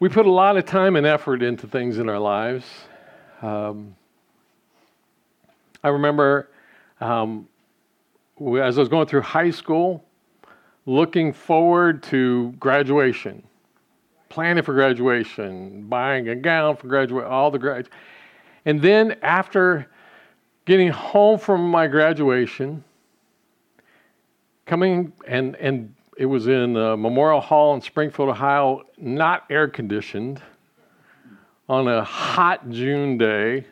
We put a lot of time and effort into things in our lives. Um, I remember um, as I was going through high school, looking forward to graduation, planning for graduation, buying a gown for graduation, all the grads. And then after getting home from my graduation, coming and and it was in uh, Memorial Hall in Springfield, Ohio, not air conditioned, on a hot June day,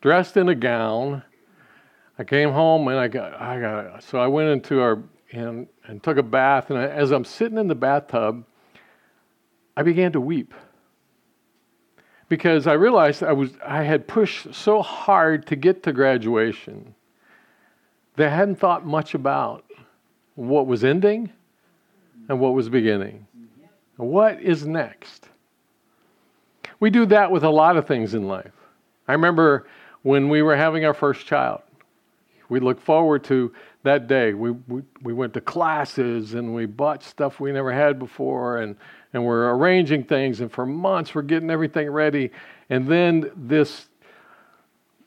dressed in a gown. I came home and I got I got so I went into our and and took a bath and I, as I'm sitting in the bathtub, I began to weep because I realized I was I had pushed so hard to get to graduation that I hadn't thought much about what was ending and what was beginning. What is next? We do that with a lot of things in life. I remember when we were having our first child. We look forward to that day. We, we, we went to classes and we bought stuff we never had before and, and we're arranging things. And for months, we're getting everything ready. And then this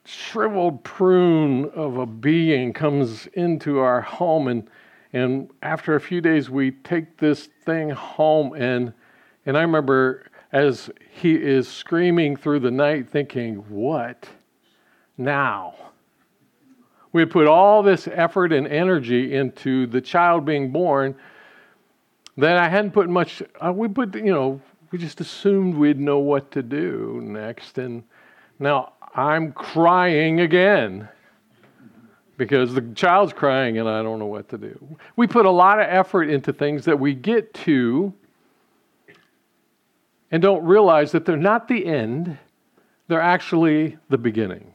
shriveled prune of a being comes into our home. And, and after a few days, we take this thing home. And, and I remember as he is screaming through the night, thinking, What now? We put all this effort and energy into the child being born that I hadn't put much, uh, we put, you know, we just assumed we'd know what to do next. And now I'm crying again because the child's crying and I don't know what to do. We put a lot of effort into things that we get to and don't realize that they're not the end, they're actually the beginning.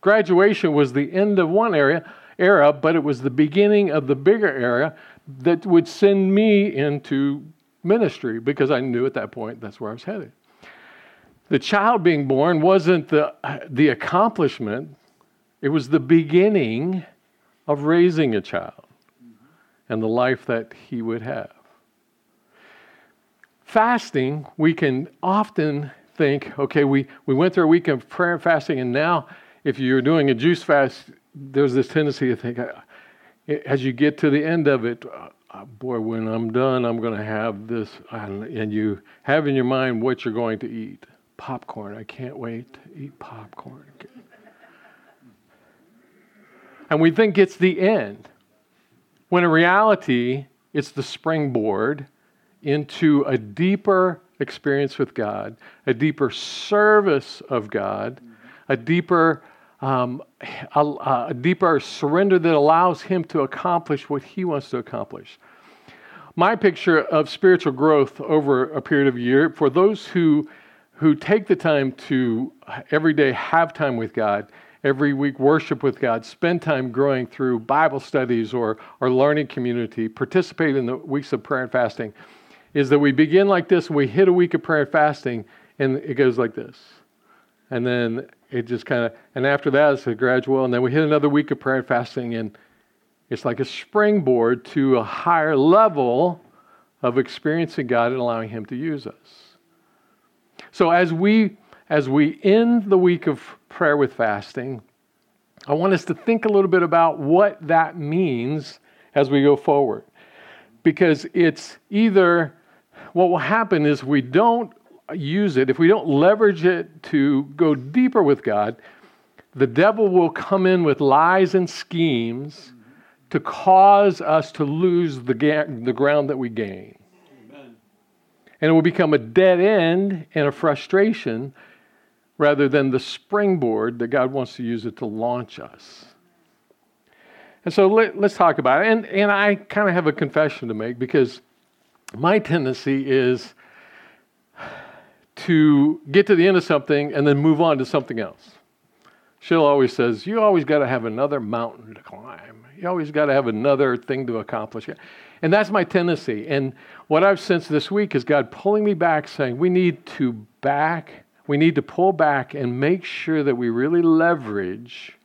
Graduation was the end of one area, era, but it was the beginning of the bigger era that would send me into ministry because I knew at that point that's where I was headed. The child being born wasn't the, the accomplishment, it was the beginning of raising a child and the life that he would have. Fasting, we can often think, okay, we, we went through a week of prayer and fasting, and now if you're doing a juice fast, there's this tendency to think, uh, as you get to the end of it, uh, uh boy, when I'm done, I'm going to have this. And you have in your mind what you're going to eat popcorn. I can't wait to eat popcorn. And we think it's the end, when in reality, it's the springboard into a deeper experience with God, a deeper service of God, a deeper um, a, a deeper surrender that allows him to accomplish what he wants to accomplish. My picture of spiritual growth over a period of a year, for those who, who take the time to every day have time with God, every week worship with God, spend time growing through Bible studies or, or learning community, participate in the weeks of prayer and fasting, is that we begin like this and we hit a week of prayer and fasting, and it goes like this. And then it just kind of, and after that, it's a gradual, and then we hit another week of prayer and fasting, and it's like a springboard to a higher level of experiencing God and allowing Him to use us. So as we as we end the week of prayer with fasting, I want us to think a little bit about what that means as we go forward. Because it's either what will happen is we don't use it, if we don't leverage it to go deeper with God, the devil will come in with lies and schemes to cause us to lose the, ga- the ground that we gain. Amen. And it will become a dead end and a frustration rather than the springboard that God wants to use it to launch us. And so let, us talk about it. And, and I kind of have a confession to make because my tendency is to get to the end of something and then move on to something else. Sheila always says, You always got to have another mountain to climb. You always got to have another thing to accomplish. And that's my tendency. And what I've sensed this week is God pulling me back, saying, We need to back, we need to pull back and make sure that we really leverage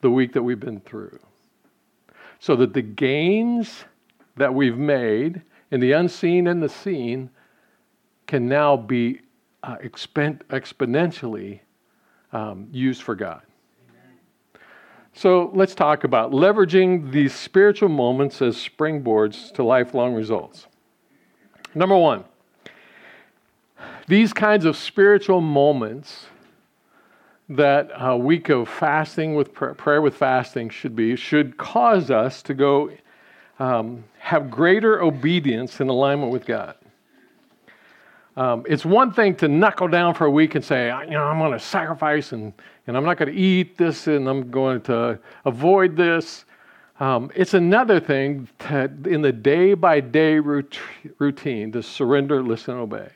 the week that we've been through. So that the gains that we've made in the unseen and the seen can now be uh, expen- exponentially um, used for God. So let's talk about leveraging these spiritual moments as springboards to lifelong results. Number one, these kinds of spiritual moments that a week of fasting with prayer, prayer with fasting should be should cause us to go um, have greater obedience in alignment with God. Um, it's one thing to knuckle down for a week and say, you know, I'm going to sacrifice and, and I'm not going to eat this and I'm going to avoid this. Um, it's another thing to, in the day by day routine to surrender, listen, obey.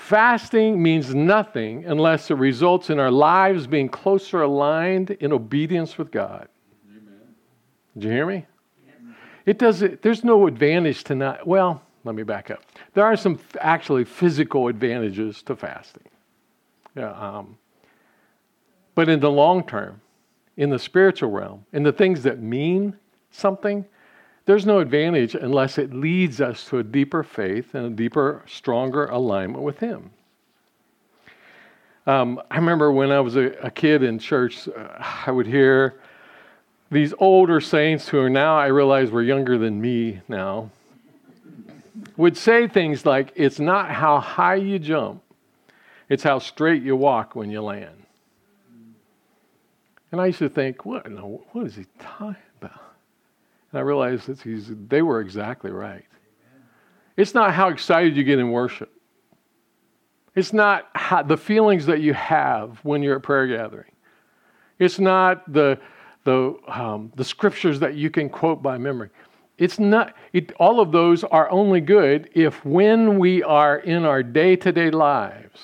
Fasting means nothing unless it results in our lives being closer aligned in obedience with God. Amen. Did you hear me? It does there's no advantage to not, well, let me back up. There are some actually physical advantages to fasting. Yeah, um, but in the long term, in the spiritual realm, in the things that mean something, there's no advantage unless it leads us to a deeper faith and a deeper, stronger alignment with Him. Um, I remember when I was a, a kid in church, uh, I would hear these older saints who are now, I realize, were younger than me now would say things like, It's not how high you jump, it's how straight you walk when you land. And I used to think, What, no, what is he talking? And I realized that he's, they were exactly right. It's not how excited you get in worship. It's not how, the feelings that you have when you're at prayer gathering. It's not the, the, um, the scriptures that you can quote by memory. It's not, it, all of those are only good if when we are in our day to day lives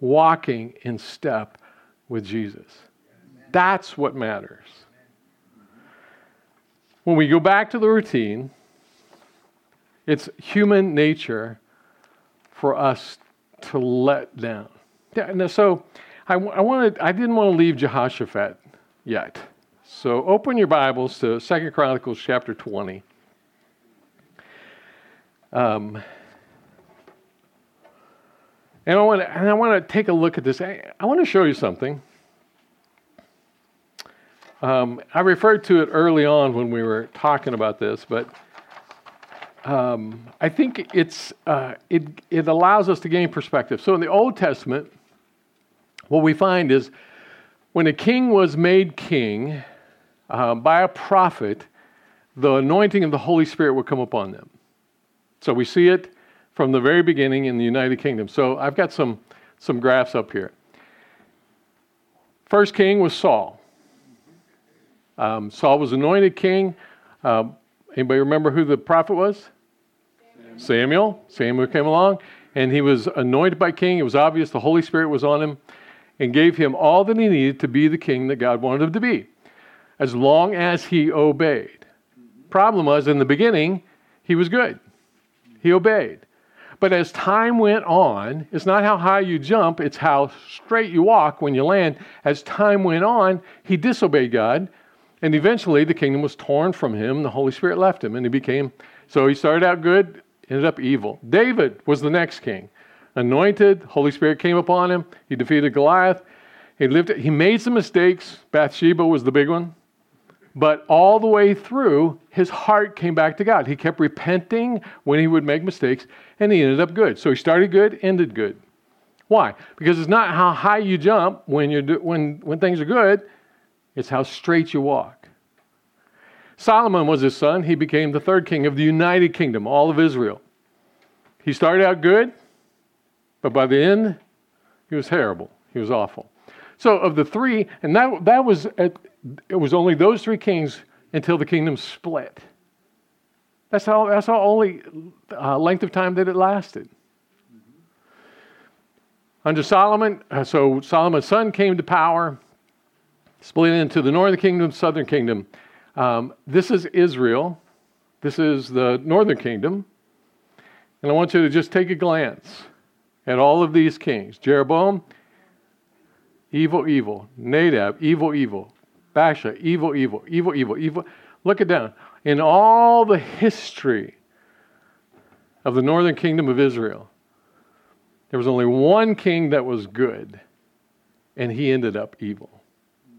walking in step with Jesus. That's what matters. When we go back to the routine, it's human nature for us to let down. Yeah, so I, I, wanted, I didn't want to leave Jehoshaphat yet. So open your Bibles to Second Chronicles chapter 20. Um, and I want to, and I want to take a look at this. I, I want to show you something. Um, I referred to it early on when we were talking about this, but um, I think it's uh, it it allows us to gain perspective. So in the Old Testament, what we find is when a king was made king uh, by a prophet, the anointing of the Holy Spirit would come upon them. So we see it from the very beginning in the United Kingdom. So I've got some, some graphs up here. First king was Saul. Um, Saul was anointed king. Um, anybody remember who the prophet was? Samuel. Samuel. Samuel came along, and he was anointed by king. It was obvious the Holy Spirit was on him and gave him all that he needed to be the king that God wanted him to be, as long as he obeyed. Problem was, in the beginning, he was good. He obeyed. But as time went on, it's not how high you jump, it's how straight you walk when you land. As time went on, he disobeyed God, and eventually the kingdom was torn from him. The Holy Spirit left him, and he became, so he started out good, ended up evil. David was the next king. Anointed, Holy Spirit came upon him, he defeated Goliath. He lived, he made some mistakes. Bathsheba was the big one. But all the way through, his heart came back to God. He kept repenting when he would make mistakes, and he ended up good. So he started good, ended good. Why? Because it's not how high you jump when, you're do, when, when things are good, it's how straight you walk. Solomon was his son. He became the third king of the United Kingdom, all of Israel. He started out good, but by the end, he was terrible. He was awful. So, of the three, and that, that was at, it was only those three kings until the kingdom split. That's how, that's how only uh, length of time that it lasted. Under Solomon, uh, so Solomon's son came to power, split into the northern kingdom, southern kingdom. Um, this is Israel. This is the northern kingdom. And I want you to just take a glance at all of these kings Jeroboam, evil, evil. Nadab, evil, evil. Baasha, evil, evil, evil, evil, evil. Look it down. In all the history of the northern kingdom of Israel, There was only one king that was good, and he ended up evil.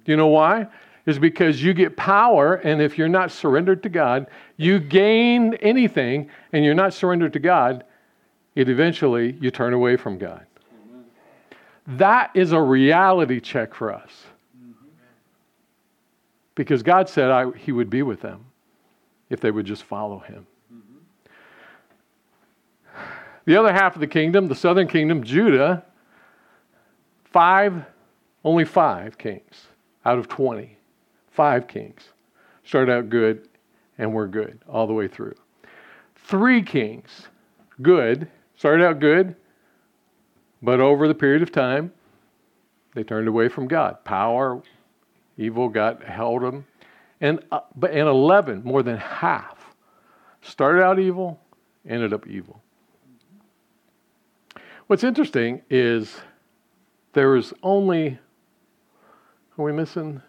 Do you know why? Is because you get power, and if you're not surrendered to God, you gain anything, and you're not surrendered to God, it eventually you turn away from God. That is a reality check for us. Because God said I, He would be with them if they would just follow Him. The other half of the kingdom, the southern kingdom, Judah, five, only five kings out of 20. Five kings. Started out good and were good all the way through. Three kings, good, started out good, but over the period of time, they turned away from God. Power, evil got held them. And, uh, and 11, more than half, started out evil, ended up evil. What's interesting is there was only, are we missing?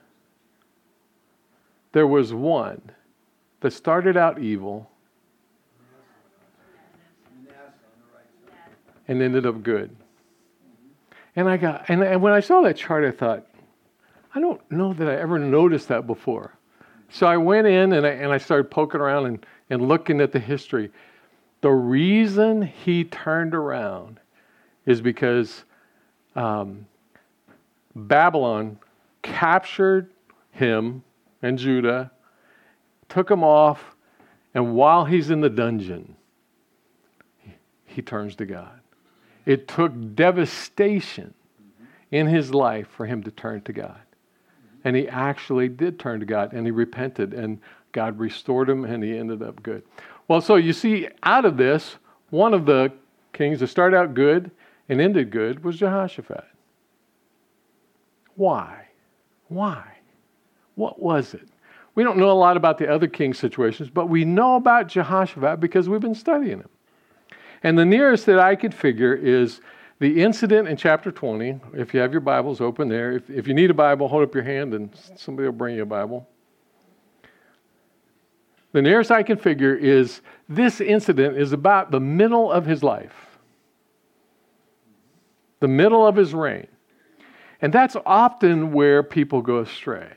There was one that started out evil and ended up good. And I got, and, and when I saw that chart, I thought, I don't know that I ever noticed that before. So I went in and I, and I started poking around and, and looking at the history. The reason he turned around is because um, Babylon captured him and Judah, took him off, and while he's in the dungeon, he, turns to God. It took devastation in his life for him to turn to God. And he actually did turn to God and he repented and God restored him and he ended up good. Well, so you see, out of this, one of the kings that started out good and ended good was Jehoshaphat. Why? Why? What was it? We don't know a lot about the other king situations, but we know about Jehoshaphat because we've been studying him. And the nearest that I could figure is the incident in chapter 20. If you have your Bibles open there, if, if you need a Bible, hold up your hand and somebody will bring you a Bible. The nearest I can figure is this incident is about the middle of his life the middle of his reign. And that's often where people go astray.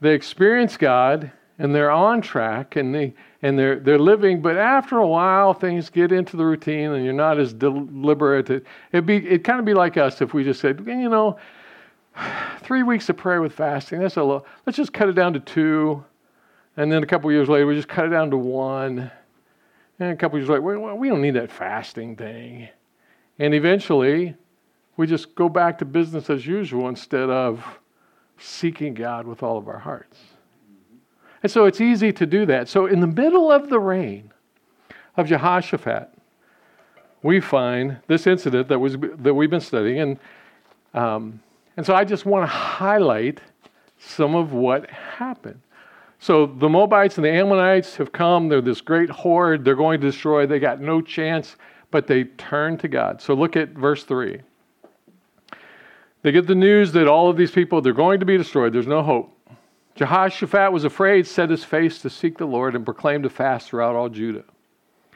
They experience God and they're on track and they and they're they're living, but after a while things get into the routine and you're not as deliberate. It'd be it kind of be like us if we just said, you know, three weeks of prayer with fasting, that's a let's just cut it down to two. And then a couple years later we just cut it down to one. And a couple years later, we, we don't need that fasting thing. And eventually, we just go back to business as usual instead of seeking God with all of our hearts. And so it's easy to do that. So, in the middle of the reign of Jehoshaphat, we find this incident that, was, that we've been studying. And, um, and so I just want to highlight some of what happened. So the Moabites and the Ammonites have come. They're this great horde. They're going to destroy. They got no chance but they turn to God. So look at verse 3. They get the news that all of these people, they're going to be destroyed. There's no hope. Jehoshaphat was afraid, set his face to seek the Lord, and proclaimed a fast throughout all Judah.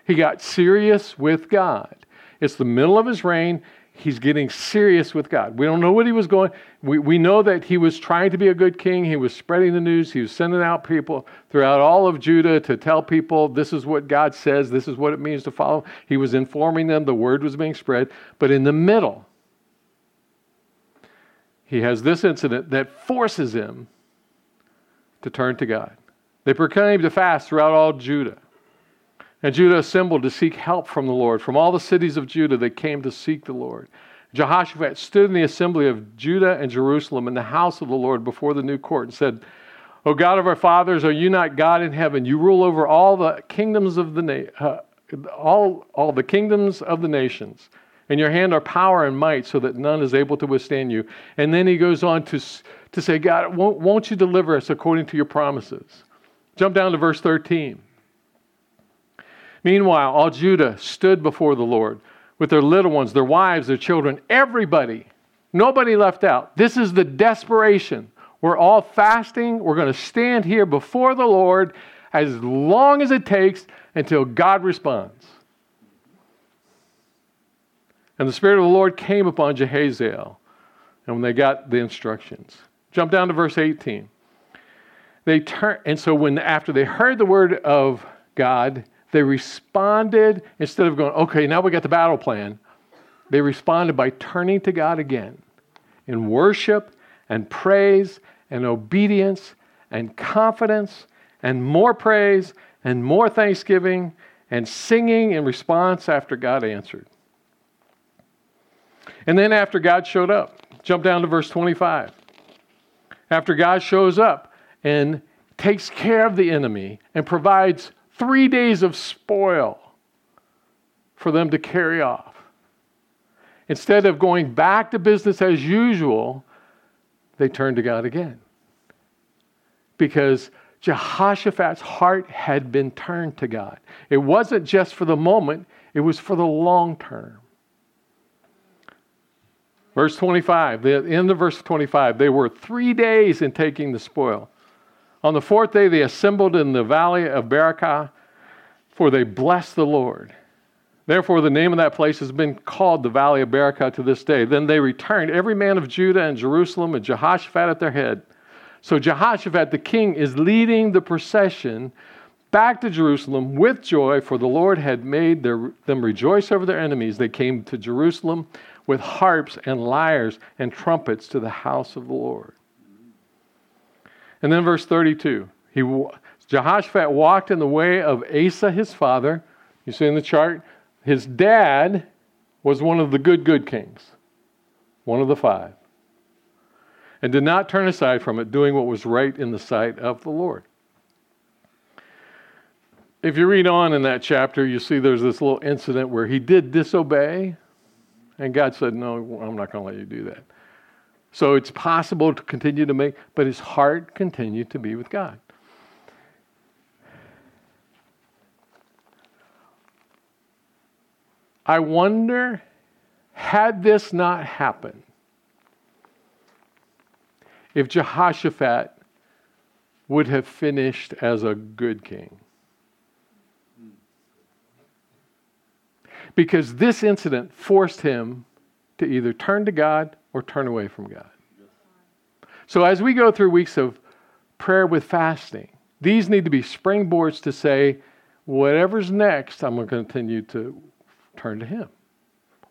He got serious with God. It's the middle of his reign he's getting serious with God. We don't know what he was going. We, we know that he was trying to be a good king. He was spreading the news. He was sending out people throughout all of Judah to tell people this is what God says, this is what it means to follow. He was informing them, the word was being spread. But in the middle, he has this incident that forces him to turn to God. They proclaimed a fast throughout all Judah. And Judah assembled to seek help from the Lord. From all the cities of Judah, they came to seek the Lord. Jehoshaphat stood in the assembly of Judah and Jerusalem in the house of the Lord before the new court and said, O God of our fathers, are you not God in heaven? You rule over all the kingdoms of the na- uh, all, all the kingdoms of the nations. In your hand are power and might, so that none is able to withstand you. And then he goes on to, to say, God, won't, won't you deliver us according to your promises? Jump down to verse 13. Meanwhile, all Judah stood before the Lord with their little ones, their wives, their children, everybody. Nobody left out. This is the desperation. We're all fasting. We're going to stand here before the Lord as long as it takes until God responds. And the Spirit of the Lord came upon Jehaziel. And when they got the instructions, jump down to verse 18. They turn, and so when after they heard the word of God, they responded instead of going, okay, now we got the battle plan. They responded by turning to God again in worship and praise and obedience and confidence and more praise and more thanksgiving and singing in response after God answered. And then after God showed up, jump down to verse 25. After God shows up and takes care of the enemy and provides three days of spoil for them to carry off. Instead of going back to business as usual, they turned to God again. Because Jehoshaphat's heart had been turned to God. It wasn't just for the moment, it was for the long term. Verse 25, the end of verse 25, they were three days in taking the spoil. On the fourth day, they assembled in the valley of Berachah, for they blessed the Lord. Therefore, the name of that place has been called the Valley of Berachah to this day. Then they returned, every man of Judah and Jerusalem, and Jehoshaphat at their head. So Jehoshaphat the king is leading the procession back to Jerusalem with joy, for the Lord had made their, them rejoice over their enemies. They came to Jerusalem with harps and lyres and trumpets to the house of the Lord. And then verse 32, he, Jehoshaphat walked in the way of Asa his father. You see in the chart, his dad was one of the good, good kings, one of the five, and did not turn aside from it, doing what was right in the sight of the Lord. If you read on in that chapter, you see there's this little incident where he did disobey, and God said, No, I'm not going to let you do that. So it's possible to continue to make, but his heart continued to be with God. I wonder, had this not happened, if Jehoshaphat would have finished as a good king. Because this incident forced him to either turn to God or turn away from God. So as we go through weeks of prayer with fasting, these need to be springboards to say, whatever's next, I'm going to continue to turn to Him.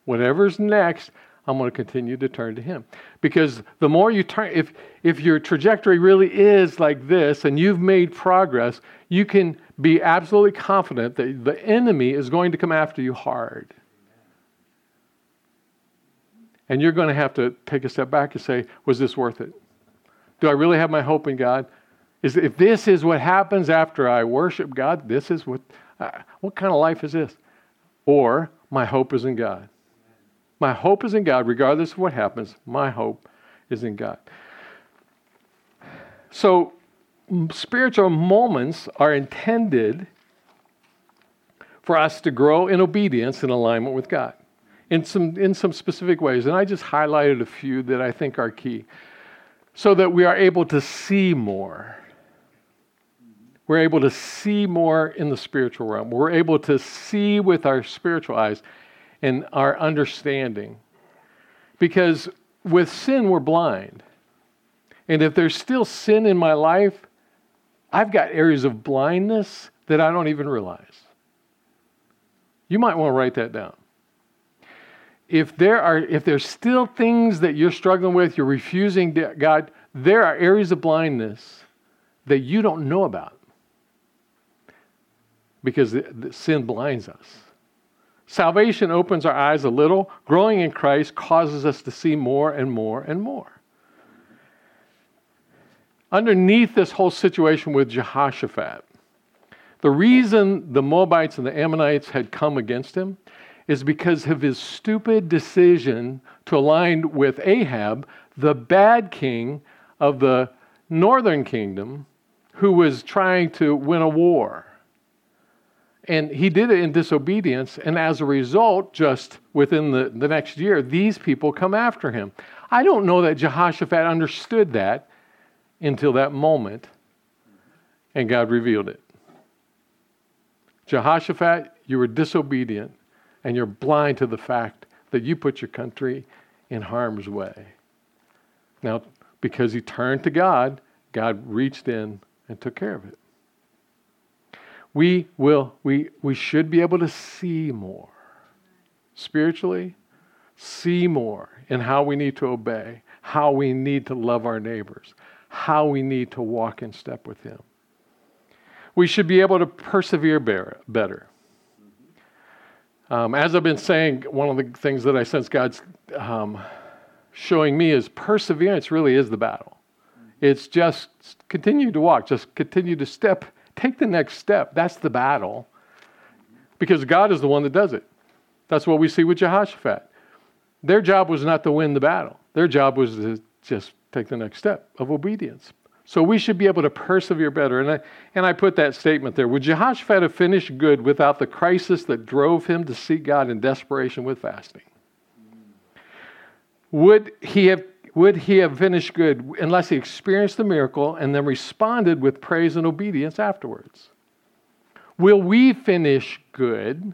Whatever's next, I'm going to continue to turn to Him. Because the more you turn, if, if your trajectory really is like this and you've made progress, you can be absolutely confident that the enemy is going to come after you hard. And you're going to have to take a step back and say, was this worth it? Do I really have my hope in God? Is if this is what happens after I worship God, this is what uh, what kind of life is this? Or my hope is in God. My hope is in God, regardless of what happens. My hope is in God. So, spiritual moments are intended for us to grow in obedience and alignment with God in some, in some specific ways. And I just highlighted a few that I think are key so that we are able to see more. We're able to see more in the spiritual realm. We're able to see with our spiritual eyes and our understanding. Because with sin, we're blind. And if there's still sin in my life, I've got areas of blindness that I don't even realize. You might want to write that down. If there are if there's still things that you're struggling with, you're refusing God, there are areas of blindness that you don't know about because the, the sin blinds us. Salvation opens our eyes a little. Growing in Christ causes us to see more and more and more. Underneath this whole situation with Jehoshaphat, the reason the Moabites and the Ammonites had come against him is because of his stupid decision to align with Ahab, the bad king of the northern kingdom, who was trying to win a war. And he did it in disobedience. And as a result, just within the, the next year, these people come after him. I don't know that Jehoshaphat understood that until that moment, and God revealed it. Jehoshaphat, you were disobedient, and you're blind to the fact that you put your country in harm's way. Now, because he turned to God, God reached in and took care of it. We will, we, we should be able to see more spiritually, see more in how we need to obey, how we need to love our neighbors, how we need to walk in step with Him. We should be able to persevere better. Um, as I've been saying, one of the things that I sense God's um, showing me is perseverance really is the battle. It's just continue to walk, just continue to step, take the next step. That's the battle. Because God is the one that does it. That's what we see with Jehoshaphat. Their job was not to win the battle, their job was to just take the next step of obedience. So we should be able to persevere better. And I, and I put that statement there. Would Jehoshaphat have finished good without the crisis that drove him to seek God in desperation with fasting? Would he have, would he have finished good unless he experienced the miracle and then responded with praise and obedience afterwards? Will we finish good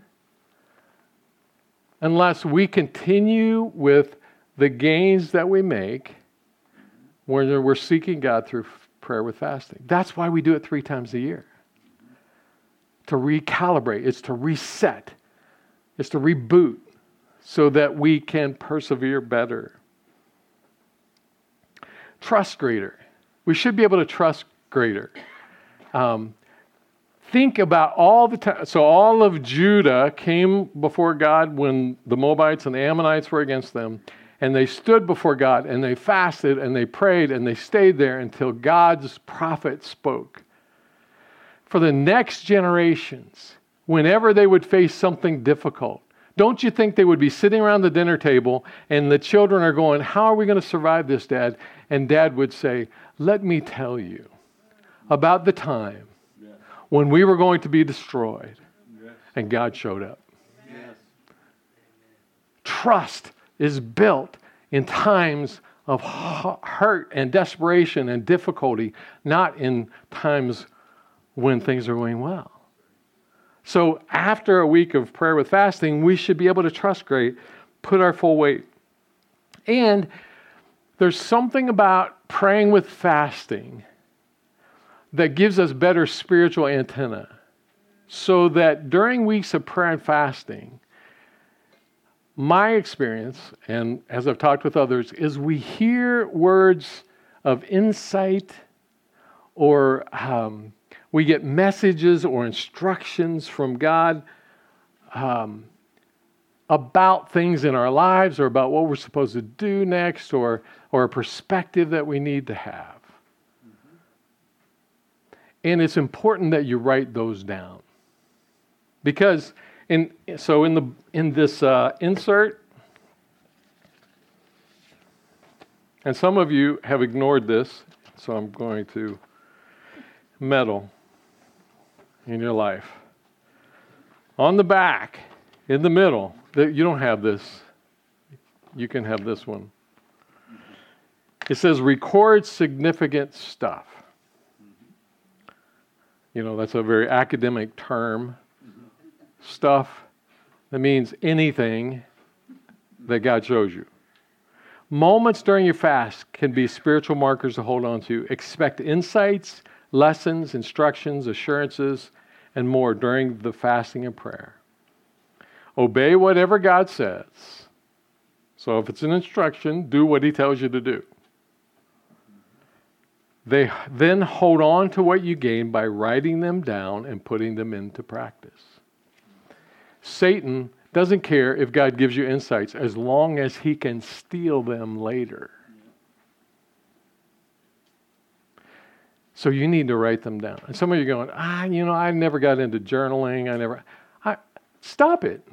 unless we continue with the gains that we make when we're seeking God through prayer with fasting. That's why we do it three times a year. To recalibrate, it's to reset, it's to reboot so that we can persevere better. Trust greater. We should be able to trust greater. Um, think about all the time. So, all of Judah came before God when the Moabites and the Ammonites were against them. And they stood before God and they fasted and they prayed and they stayed there until God's prophet spoke. For the next generations, whenever they would face something difficult, don't you think they would be sitting around the dinner table and the children are going, How are we going to survive this, Dad? And Dad would say, Let me tell you about the time when we were going to be destroyed and God showed up. Trust is built in times of hurt and desperation and difficulty, not in times when things are going well. So, after a week of prayer with fasting, we should be able to trust great, put our full weight. And there's something about praying with fasting that gives us better spiritual antenna. So that during weeks of prayer and fasting, my experience, and as I've talked with others, is we hear words of insight or um, we get messages or instructions from God um, about things in our lives or about what we're supposed to do next or, or a perspective that we need to have. And it's important that you write those down. Because in, so in, the, in this uh, insert, and some of you have ignored this, so I'm going to meddle in your life. On the back, in the middle, you don't have this. You can have this one. It says record significant stuff. You know, that's a very academic term stuff that means anything that God shows you. Moments during your fast can be spiritual markers to hold on to. Expect insights, lessons, instructions, assurances, and more during the fasting and prayer. Obey whatever God says. So if it's an instruction, do what He tells you to do. They then hold on to what you gain by writing them down and putting them into practice. Satan doesn't care if God gives you insights as long as he can steal them later. So you need to write them down. And some of you are going, ah, you know, I never got into journaling. I never. I, stop it.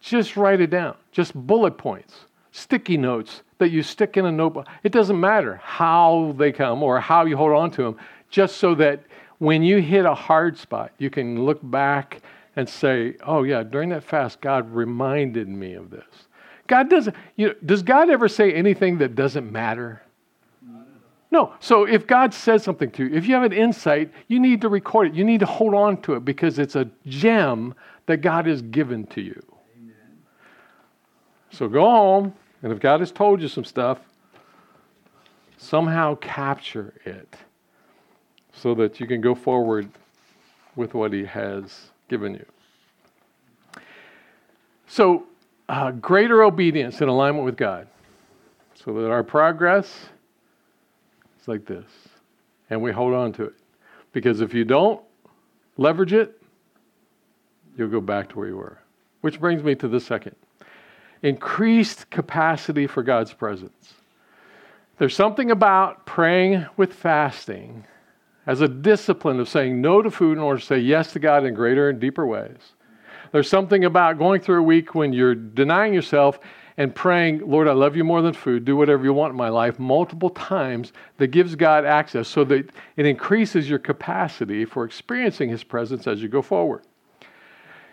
Just write it down. Just bullet points, sticky notes that you stick in a notebook. It doesn't matter how they come or how you hold on to them, just so that when you hit a hard spot, you can look back and say, oh, yeah, during that fast, God reminded me of this. God doesn't, you know, does God ever say anything that doesn't matter? No. So if God says something to you, if you have an insight, you need to record it. You need to hold on to it because it's a gem that God has given to you. Amen. So go home, and if God has told you some stuff, somehow capture it so that you can go forward with what He has given you. So, uh, greater obedience in alignment with God, so that our progress is like this, and we hold on to it. Because if you don't leverage it, you'll go back to where you were. Which brings me to the second increased capacity for God's presence. There's something about praying with fasting as a discipline of saying no to food in order to say yes to God in greater and deeper ways. There's something about going through a week when you're denying yourself and praying, Lord, I love you more than food, do whatever you want in my life, multiple times that gives God access so that it increases your capacity for experiencing His presence as you go forward.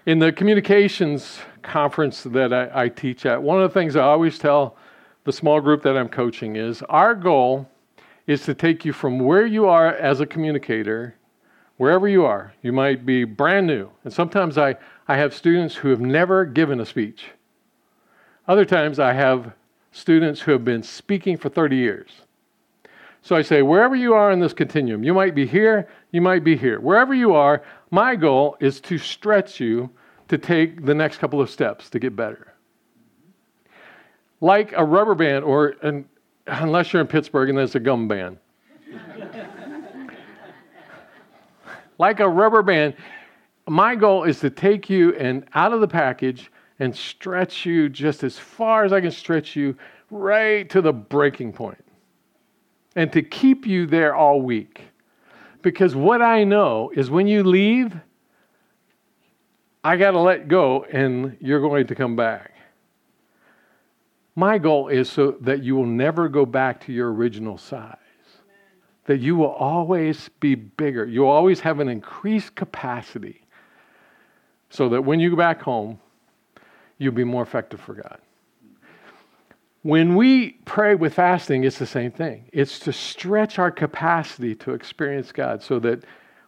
In the communications conference that I, I teach at, one of the things I always tell the small group that I'm coaching is our goal is to take you from where you are as a communicator, wherever you are. You might be brand new. And sometimes I, I have students who have never given a speech. Other times I have students who have been speaking for 30 years. So I say, wherever you are in this continuum, you might be here, you might be here. Wherever you are, my goal is to stretch you to take the next couple of steps to get better. Like a rubber band, or an, unless you're in Pittsburgh and there's a gum band. like a rubber band, my goal is to take you and out of the package and stretch you just as far as I can stretch you right to the breaking. And to keep you there all week. Because what I know is when you leave, I got to let go and you're going to come back. My goal is so that you will never go back to your original size. That you will always be bigger. You'll always have an increased capacity so that when you go back home, you'll be more effective for God. When we pray with fasting, it's the same thing. It's to stretch our capacity to experience God so that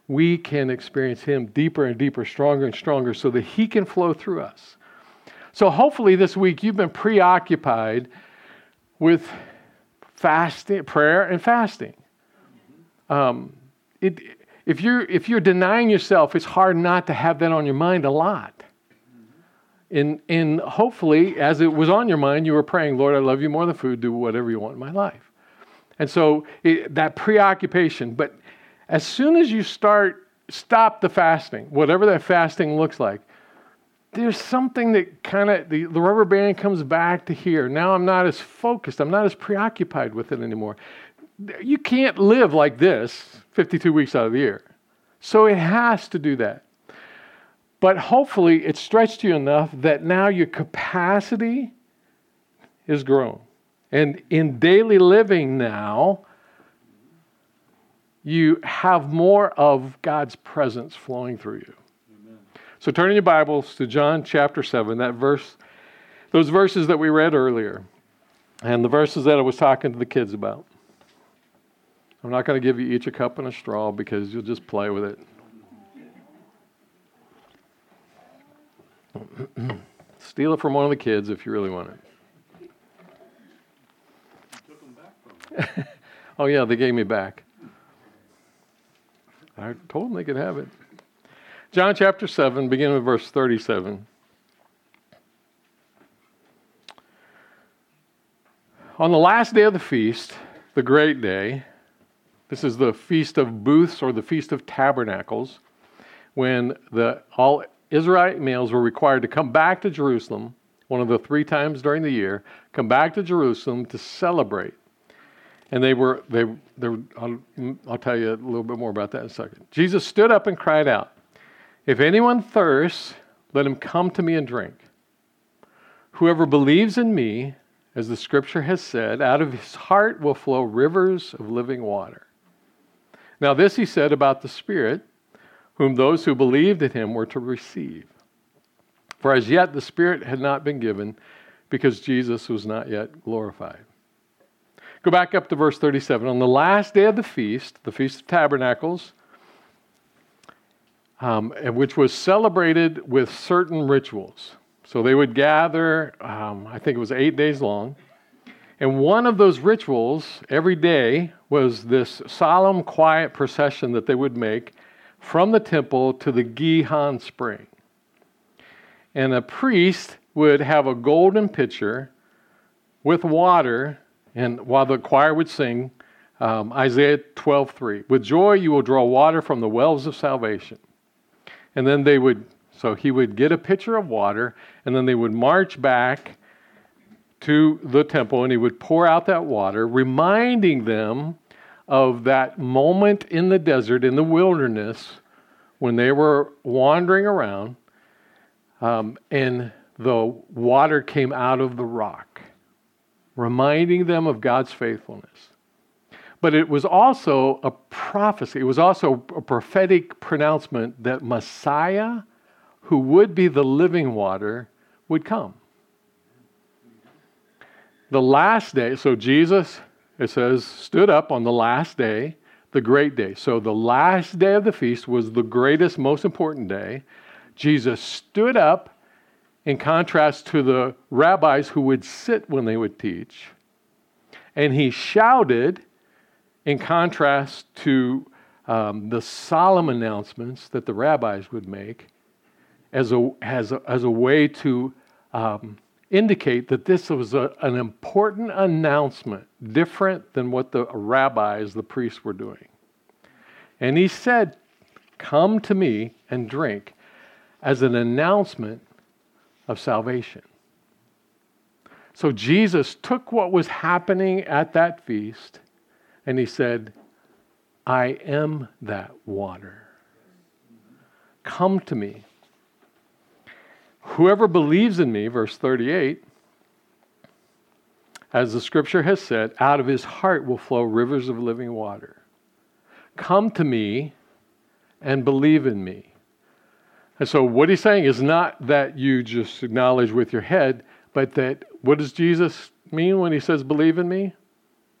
we can experience Him deeper and deeper, stronger and stronger, so that He can flow through us. So hopefully this week you've been preoccupied with fasting, prayer, and fasting. Um, it, if you're if you're denying yourself, it's hard not to have that on your mind a lot. And and hopefully, as it was on your mind, you were praying, Lord, I love you more than food. Do whatever you want in my life. And so it, that preoccupation. But as soon as you start stop the fasting, whatever that fasting looks like, there's something that kind of the, the rubber band comes back to here. Now I'm not as focused, I'm not as preoccupied with it anymore. You can't live like this 52 weeks out of the year. So it has to do that. But hopefully it stretched you enough that now your capacity is grown. And in daily living now, you have more of God's presence flowing through you. So turn in your Bibles to John chapter 7, that verse, those verses that we read earlier, and the verses that I was talking to the kids about. I'm not going to give you each a cup and a straw because you'll just play with it. Steal it from one of the kids if you really want it. oh, yeah, they gave me back. I told them they could have it. John chapter 7, beginning with verse 37. On the last day of the feast, the great day, this is the Feast of Booths or the Feast of Tabernacles, when the, all Israelite males were required to come back to Jerusalem, one of the three times during the year, come back to Jerusalem to celebrate. And they were, they, they were, I'll, I'll tell you a little bit more about that in a second. Jesus stood up and cried out, if anyone thirsts, let him come to me and drink. Whoever believes in me, as the scripture has said, out of his heart will flow rivers of living water. Now, this he said about the Spirit, whom those who believed in him were to receive. For as yet the Spirit had not been given, because Jesus was not yet glorified. Go back up to verse 37. On the last day of the feast, the Feast of Tabernacles, um, which was celebrated with certain rituals. So they would gather, um, I think it was eight days long. And one of those rituals every day was this solemn, quiet procession that they would make from the temple to the Gihon spring. And a priest would have a golden pitcher with water, and while the choir would sing, um, Isaiah 12:3, with joy you will draw water from the wells of salvation. And then they would, so he would get a pitcher of water, and then they would march back to the temple, and he would pour out that water, reminding them of that moment in the desert, in the wilderness, when they were wandering around, um, and the water came out of the rock, reminding them of God's faithfulness. But it was also a prophecy, it was also a prophetic pronouncement that Messiah, who would be the living water, would come. The last day, so Jesus, it says, stood up on the last day, the great day. So the last day of the feast was the greatest, most important day. Jesus stood up in contrast to the rabbis who would sit when they would teach. And he shouted in contrast to um, the solemn announcements that the rabbis would make as a, as a, as a way to um, indicate that this was a, an important announcement, different than what the rabbis, the priests, were doing. And he said, Come to me and drink as an announcement of salvation. So Jesus took what was happening at that feast and he said, I am that water. Come to me. Whoever believes in me, verse 38, as the scripture has said, out of his heart will flow rivers of living water. Come to me and believe in me. And so, what he's saying is not that you just acknowledge with your head, but that what does Jesus mean when he says, believe in me?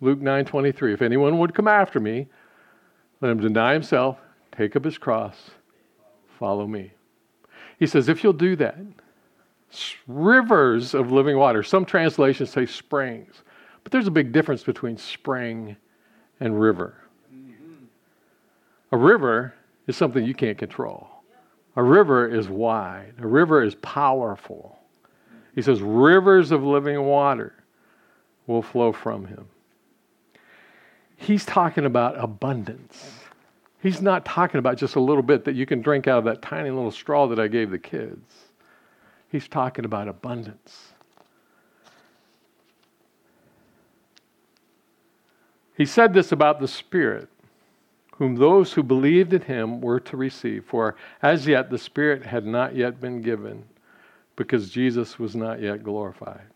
Luke 9 23. If anyone would come after me, let him deny himself, take up his cross, follow me. He says, if you'll do that, rivers of living water. Some translations say springs, but there's a big difference between spring and river. A river is something you can't control. A river is wide, a river is powerful. He says, rivers of living water will flow from him he's talking about abundance. He's not talking about just a little bit that you can drink out of that tiny little straw that I gave the kids. He's talking about abundance. He said this about the Spirit, whom those who believed in him were to receive. For as yet the Spirit had not yet been given, because Jesus was not yet glorified.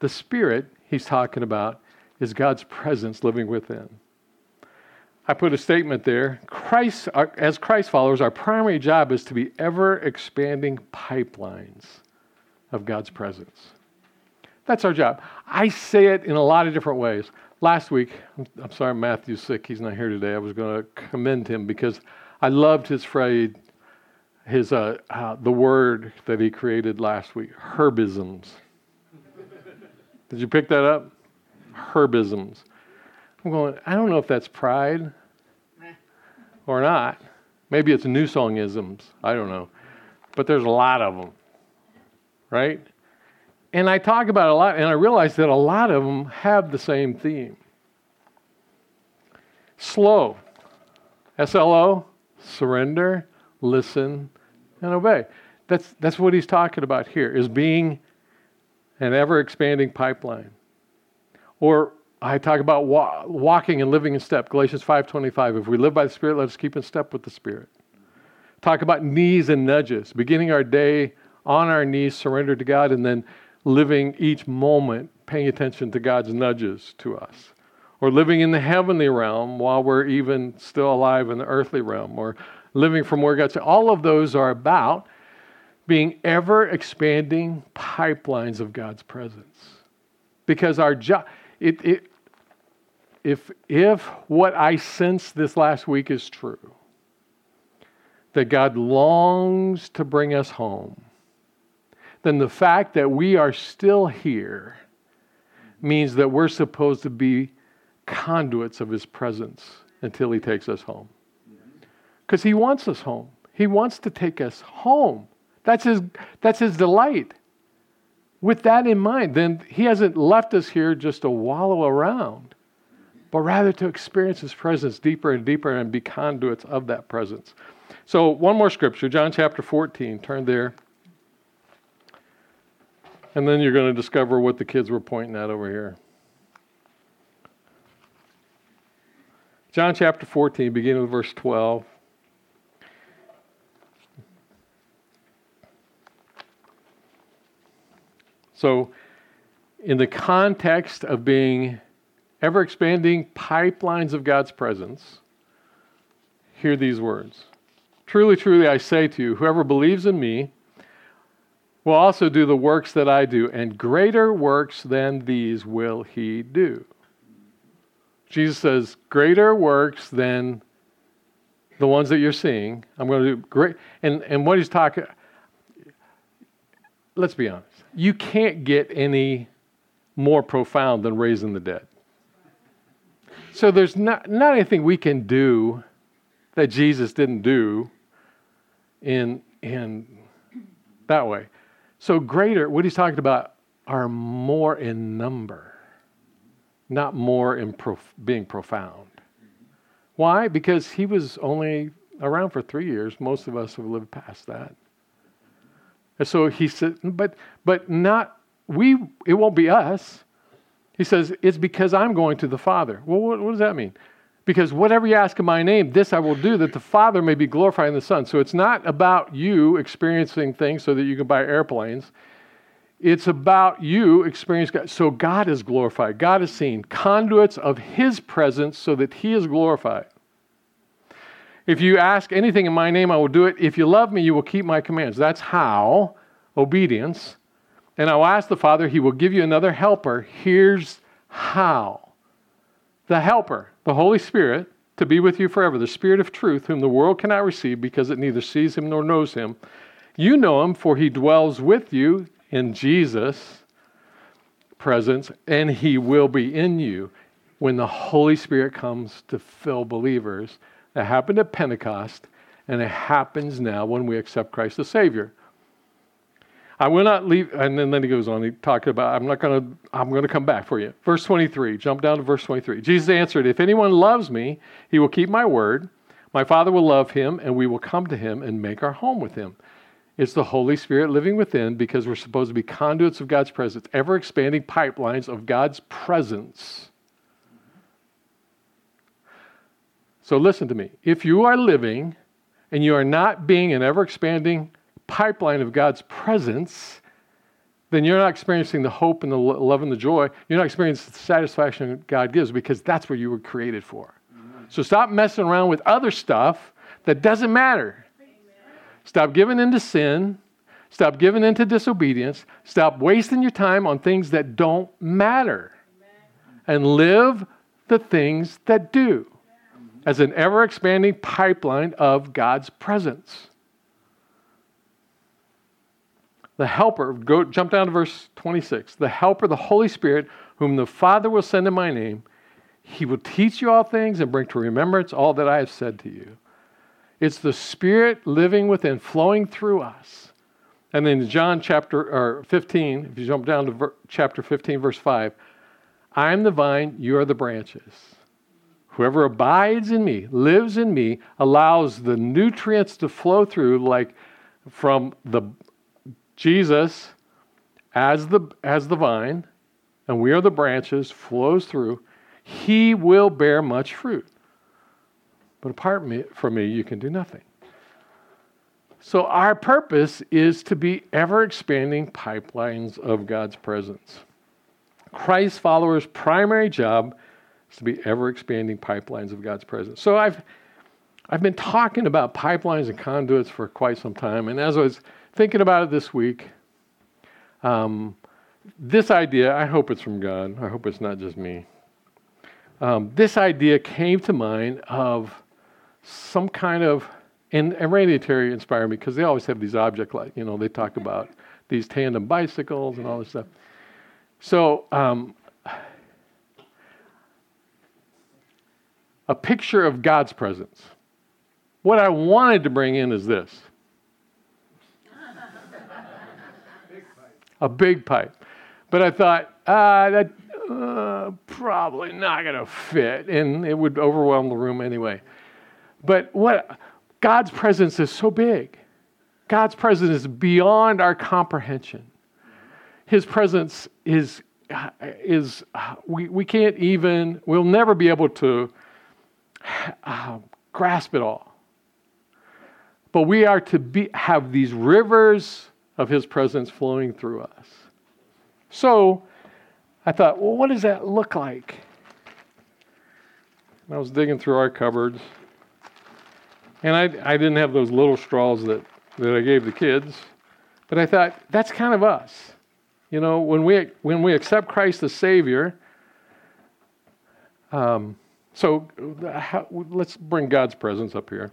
The Spirit he's talking about is God's presence living within. I put a statement there. Christ, as Christ followers, our primary job is to be ever expanding pipelines of God's presence. That's our job. I say it in a lot of different ways. Last week, I'm sorry Matthew's sick. He's not here today. I was going to commend him because I loved his phrase, his uh, uh, the word that he created last week, herbisms. Did you pick that up? herbisms. I'm going, I don't know if that's pride or not. Maybe it's new songisms. I don't know. But there's a lot of them, right? And I talk about a lot, and I realize that a lot of them have the same theme. Slow. S L O, surrender, listen, and obey. That's, that's what he's talking about here, is being an ever expanding pipeline. Or I talk about wa- walking and living in step. Galatians 5:25. If we live by the Spirit, let us keep in step with the Spirit. Talk about knees and nudges, beginning our day on our knees, surrendered to God, and then living each moment paying attention to God's nudges to us. Or living in the heavenly realm while we're even still alive in the earthly realm, or living from where God's. All of those are about being ever expanding pipelines of God's presence. Because our job, it, it, if, if what I sensed this last week is true, that God longs to bring us home, then the fact that we are still here means that we're supposed to be conduits of his presence until he takes us home. Because he wants us home. He wants to take us home. That's his, that's his delight. With that in mind, then he hasn't left us here just to wallow around, but rather to experience his presence deeper and deeper and be conduits of that presence. So, one more scripture, John chapter 14. Turn there. And then you're going to discover what the kids were pointing at over here. John chapter 14, beginning with verse 12. So, in the context of being ever expanding pipelines of God's presence, hear these words Truly, truly, I say to you, whoever believes in me will also do the works that I do, and greater works than these will he do. Jesus says, Greater works than the ones that you're seeing. I'm going to do great. And, and what he's talking, let's be honest, you can't get any more profound than raising the dead. So there's not, not anything we can do that Jesus didn't do in, in that way. So greater, what he's talking about are more in number, not more in prof- being profound. Why? Because he was only around for three years. Most of us have lived past that. And so he said, but but not we. It won't be us. He says it's because I'm going to the Father. Well, what, what does that mean? Because whatever you ask in my name, this I will do, that the Father may be glorified in the Son. So it's not about you experiencing things so that you can buy airplanes. It's about you experiencing God. So God is glorified. God is seen. Conduits of His presence so that He is glorified. If you ask anything in my name, I will do it. If you love me, you will keep my commands. That's how obedience. And I'll ask the Father, He will give you another helper. Here's how the helper, the Holy Spirit, to be with you forever, the Spirit of truth, whom the world cannot receive because it neither sees him nor knows him. You know him, for he dwells with you in Jesus' presence, and he will be in you when the Holy Spirit comes to fill believers that happened at Pentecost, and it happens now when we accept Christ the Savior. I will not leave, and then, then he goes on, he talked about, I'm not going to, I'm going to come back for you. Verse 23, jump down to verse 23. Jesus answered, If anyone loves me, he will keep my word. My Father will love him, and we will come to him and make our home with him. It's the Holy Spirit living within because we're supposed to be conduits of God's presence, ever expanding pipelines of God's presence. So listen to me. If you are living and you are not being an ever expanding pipeline of God's presence, then you're not experiencing the hope and the love and the joy. You're not experiencing the satisfaction God gives because that's what you were created for. So stop messing around with other stuff that doesn't matter. Stop giving into sin. Stop giving into disobedience. Stop wasting your time on things that don't matter. And live the things that do as an ever expanding pipeline of God's presence. The helper, go jump down to verse 26. The helper, the Holy Spirit, whom the Father will send in my name, he will teach you all things and bring to remembrance all that I have said to you. It's the Spirit living within, flowing through us. And then John chapter or 15, if you jump down to ver, chapter 15, verse 5, I am the vine, you are the branches. Whoever abides in me, lives in me, allows the nutrients to flow through like from the Jesus as the as the vine and we are the branches flows through, he will bear much fruit. But apart from me, you can do nothing. So, our purpose is to be ever expanding pipelines of God's presence. Christ followers' primary job is to be ever expanding pipelines of God's presence. So, I've, I've been talking about pipelines and conduits for quite some time. And as I was thinking about it this week, um, this idea, I hope it's from God. I hope it's not just me. Um, this idea came to mind of some kind of and, and Randy and Terry inspired me because they always have these object like, you know, they talk about these tandem bicycles and all this stuff. So, um, a picture of God's presence. What I wanted to bring in is this a big pipe. But I thought, ah, that uh, probably not going to fit, and it would overwhelm the room anyway. But what God's presence is so big. God's presence is beyond our comprehension. His presence is is we, we can't even we'll never be able to uh, grasp it all. But we are to be have these rivers of his presence flowing through us. So I thought, well, what does that look like? And I was digging through our cupboards. And I, I didn't have those little straws that, that I gave the kids. But I thought, that's kind of us. You know, when we, when we accept Christ as Savior, um, so how, let's bring God's presence up here.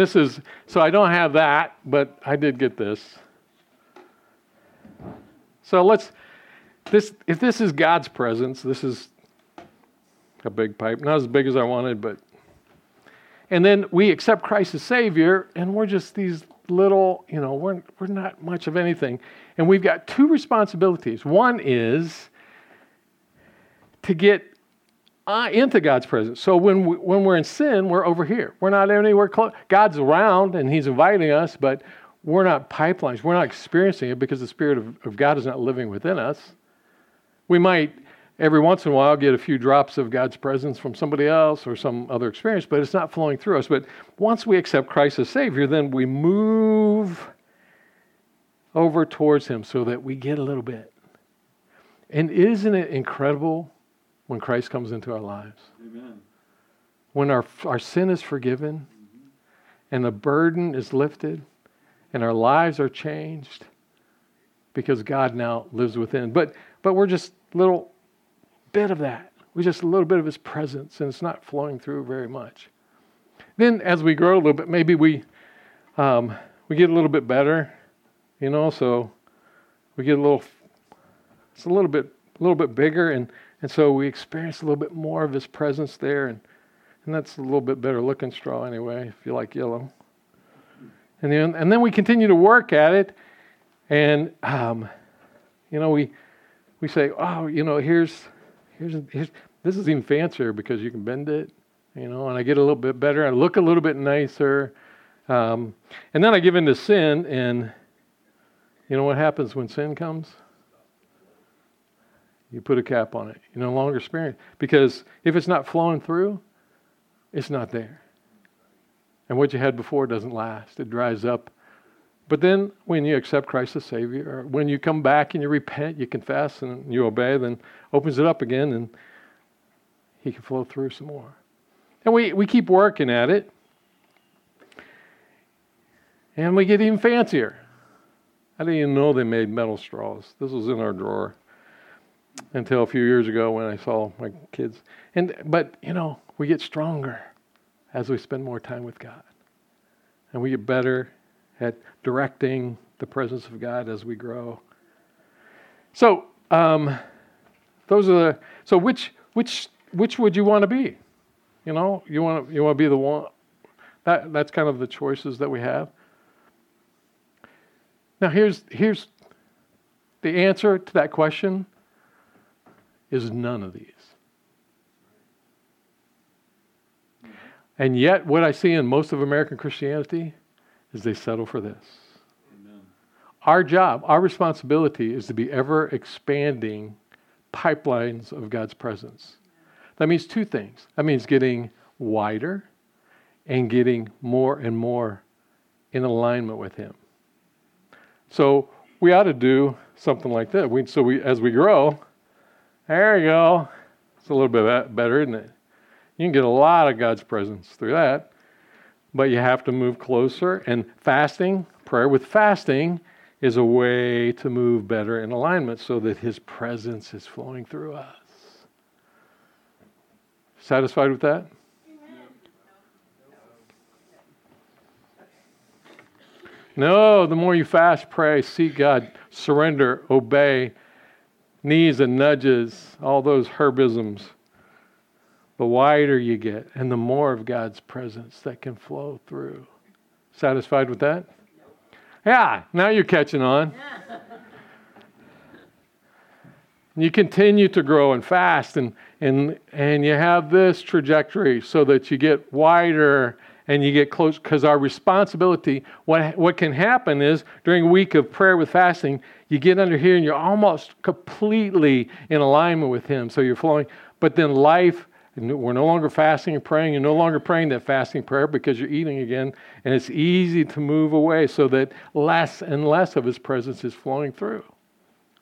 This is, so I don't have that, but I did get this. So let's, this, if this is God's presence, this is a big pipe. Not as big as I wanted, but. And then we accept Christ as Savior, and we're just these little, you know, we're, we're not much of anything. And we've got two responsibilities. One is to get uh, into God's presence. So when, we, when we're in sin, we're over here. We're not anywhere close. God's around and He's inviting us, but we're not pipelines. We're not experiencing it because the Spirit of, of God is not living within us. We might every once in a while get a few drops of God's presence from somebody else or some other experience, but it's not flowing through us. But once we accept Christ as Savior, then we move over towards Him so that we get a little bit. And isn't it incredible when Christ comes into our lives. Amen. When our, our sin is forgiven mm-hmm. and the burden is lifted and our lives are changed because God now lives within. But, but we're just a little bit of that. We're just a little bit of His presence and it's not flowing through very much. Then as we grow a little bit, maybe we, um, we get a little bit better, you know, so we get a little, it's a little bit, a little bit bigger and and so we experience a little bit more of his presence there. And, and that's a little bit better looking straw anyway, if you like yellow. And then, and then we continue to work at it. And, um, you know, we, we say, oh, you know, here's, here's, here's, this is even fancier because you can bend it, you know, and I get a little bit better. I look a little bit nicer. Um, and then I give in to sin. And, you know what happens when sin comes? You put a cap on it. You no longer experience because if it's not flowing through, it's not there. And what you had before doesn't last. It dries up. But then when you accept Christ as Savior, or when you come back and you repent, you confess and you obey, then opens it up again and he can flow through some more. And we, we keep working at it. And we get even fancier. I didn't even know they made metal straws. This was in our drawer until a few years ago when I saw my kids. And but you know, we get stronger as we spend more time with God. And we get better at directing the presence of God as we grow. So, um, those are the so which which which would you want to be? You know, you want to you want to be the one that that's kind of the choices that we have. Now here's here's the answer to that question is none of these. And yet, what I see in most of American Christianity is they settle for this. Amen. Our job, our responsibility is to be ever expanding pipelines of God's presence. That means two things. That means getting wider and getting more and more in alignment with Him. So we ought to do something like that. We, so we, as we grow, there you go. It's a little bit better, isn't it? You can get a lot of God's presence through that, but you have to move closer. And fasting, prayer with fasting, is a way to move better in alignment so that His presence is flowing through us. Satisfied with that? No, the more you fast, pray, seek God, surrender, obey, knees and nudges, all those herbisms, the wider you get and the more of God's presence that can flow through. Satisfied with that? Yeah, now you're catching on. you continue to grow and fast and, and, and you have this trajectory so that you get wider and you get close because our responsibility what, what can happen is during a week of prayer with fasting you get under here and you're almost completely in alignment with him. So you're flowing but then life we're no longer fasting and praying you're no longer praying that fasting prayer because you're eating again and it's easy to move away so that less and less of his presence is flowing through.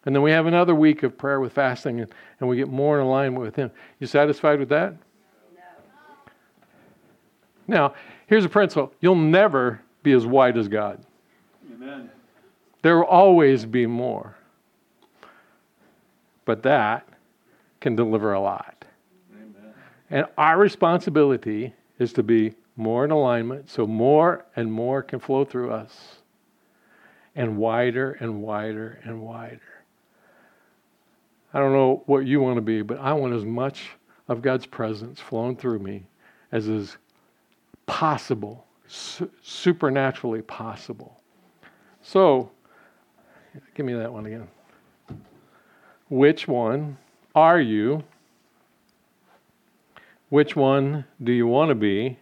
And then we have another week of prayer with fasting and, and we get more in alignment with him. You satisfied with that now, here's a principle you'll never be as wide as God. Amen. There will always be more. But that can deliver a lot. Amen. And our responsibility is to be more in alignment so more and more can flow through us and wider and wider and wider. I don't know what you want to be, but I want as much of God's presence flowing through me as is possible, su- supernaturally possible. So, give me that one again. Which one are you? Which one do you want to be?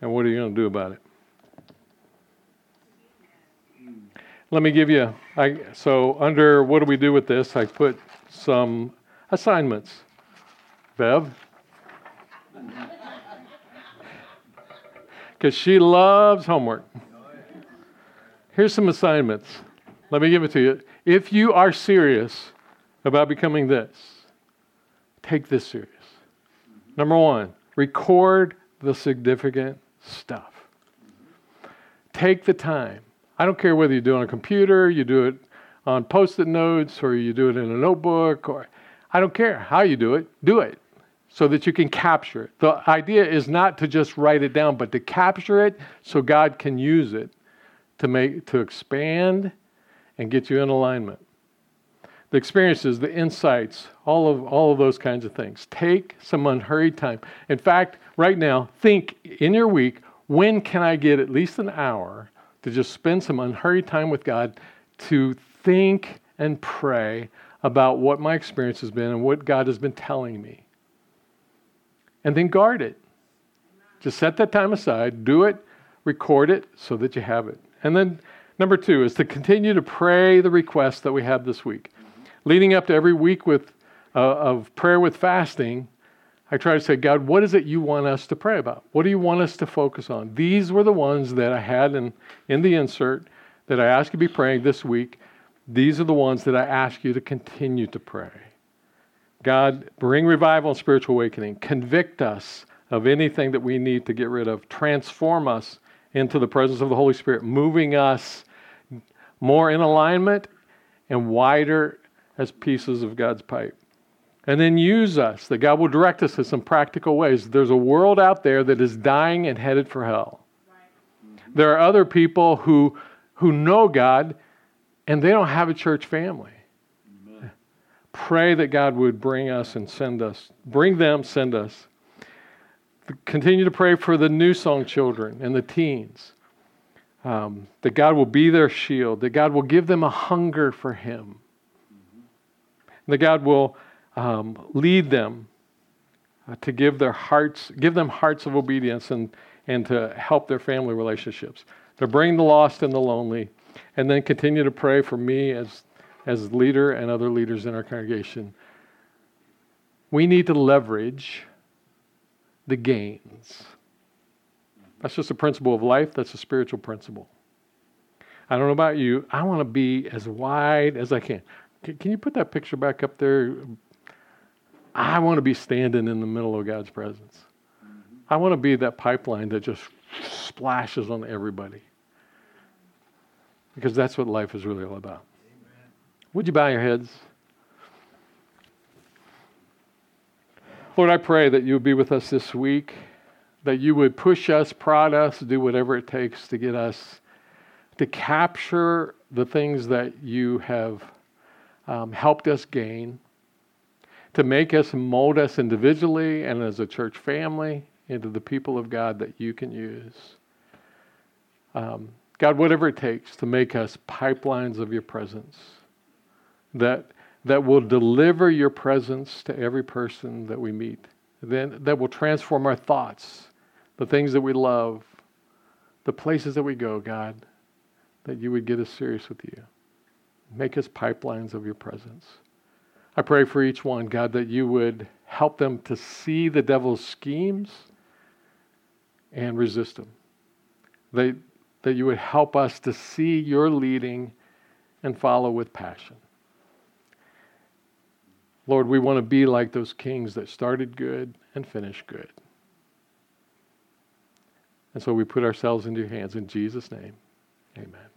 And what are you going to do about it? Let me give you, I, so under what do we do with this, I put some assignments. Bev? Because she loves homework. Here's some assignments. Let me give it to you. If you are serious about becoming this, take this serious. Number one, record the significant stuff. Take the time I don't care whether you do it on a computer, you do it on post it notes, or you do it in a notebook, or I don't care how you do it, do it so that you can capture it. The idea is not to just write it down, but to capture it so God can use it to make to expand and get you in alignment. The experiences, the insights, all of all of those kinds of things. Take some unhurried time. In fact, right now, think in your week, when can I get at least an hour to just spend some unhurried time with God to think and pray about what my experience has been and what God has been telling me. And then guard it. Just set that time aside, do it, record it so that you have it. And then number two is to continue to pray the requests that we have this week. Leading up to every week with, uh, of prayer with fasting, I try to say, God, what is it you want us to pray about? What do you want us to focus on? These were the ones that I had in, in the insert that I asked you to be praying this week. These are the ones that I ask you to continue to pray. God, bring revival and spiritual awakening. Convict us of anything that we need to get rid of. Transform us into the presence of the Holy Spirit, moving us more in alignment and wider as pieces of God's pipe and then use us, that God will direct us in some practical ways. There's a world out there that is dying and headed for hell. There are other people who, who know God and they don't have a church family. Amen. Pray that God would bring us and send us, bring them, send us. Continue to pray for the New Song children and the teens. Um, that God will be their shield, that God will give them a hunger for Him, mm-hmm. that God will um, lead them uh, to give their hearts, give them hearts of obedience and, and to help their family relationships, to bring the lost and the lonely, and then continue to pray for me as, as leader and other leaders in our congregation. We need to leverage the gains. That's just a principle of life, that's a spiritual principle. I don't know about you. I want to be as wide as I can. Can you put that picture back up there, I want to be standing in the middle of God's presence. I want to be that pipeline that just splashes on everybody. Because that's what life is really all about. Amen. Would you bow your heads? Lord, I pray that you would be with us this week, that you would push us, prod us, do whatever it takes to get us to capture the things that you have um, helped us gain, to make us mold us individually and as a church family into the people of God that you can use. Um, God, whatever it takes to make us pipelines of your presence that, that will deliver your presence to every person that we meet, then, that will transform our thoughts, the things that we love, the places that we go, God, that you would get us serious with you. Make us pipelines of your presence. I pray for each one, God, that you would help them to see the devil's schemes and resist them. That, that you would help us to see your leading and follow with passion. Lord, we want to be like those kings that started good and finished good. And so we put ourselves into your hands in Jesus' name. Amen.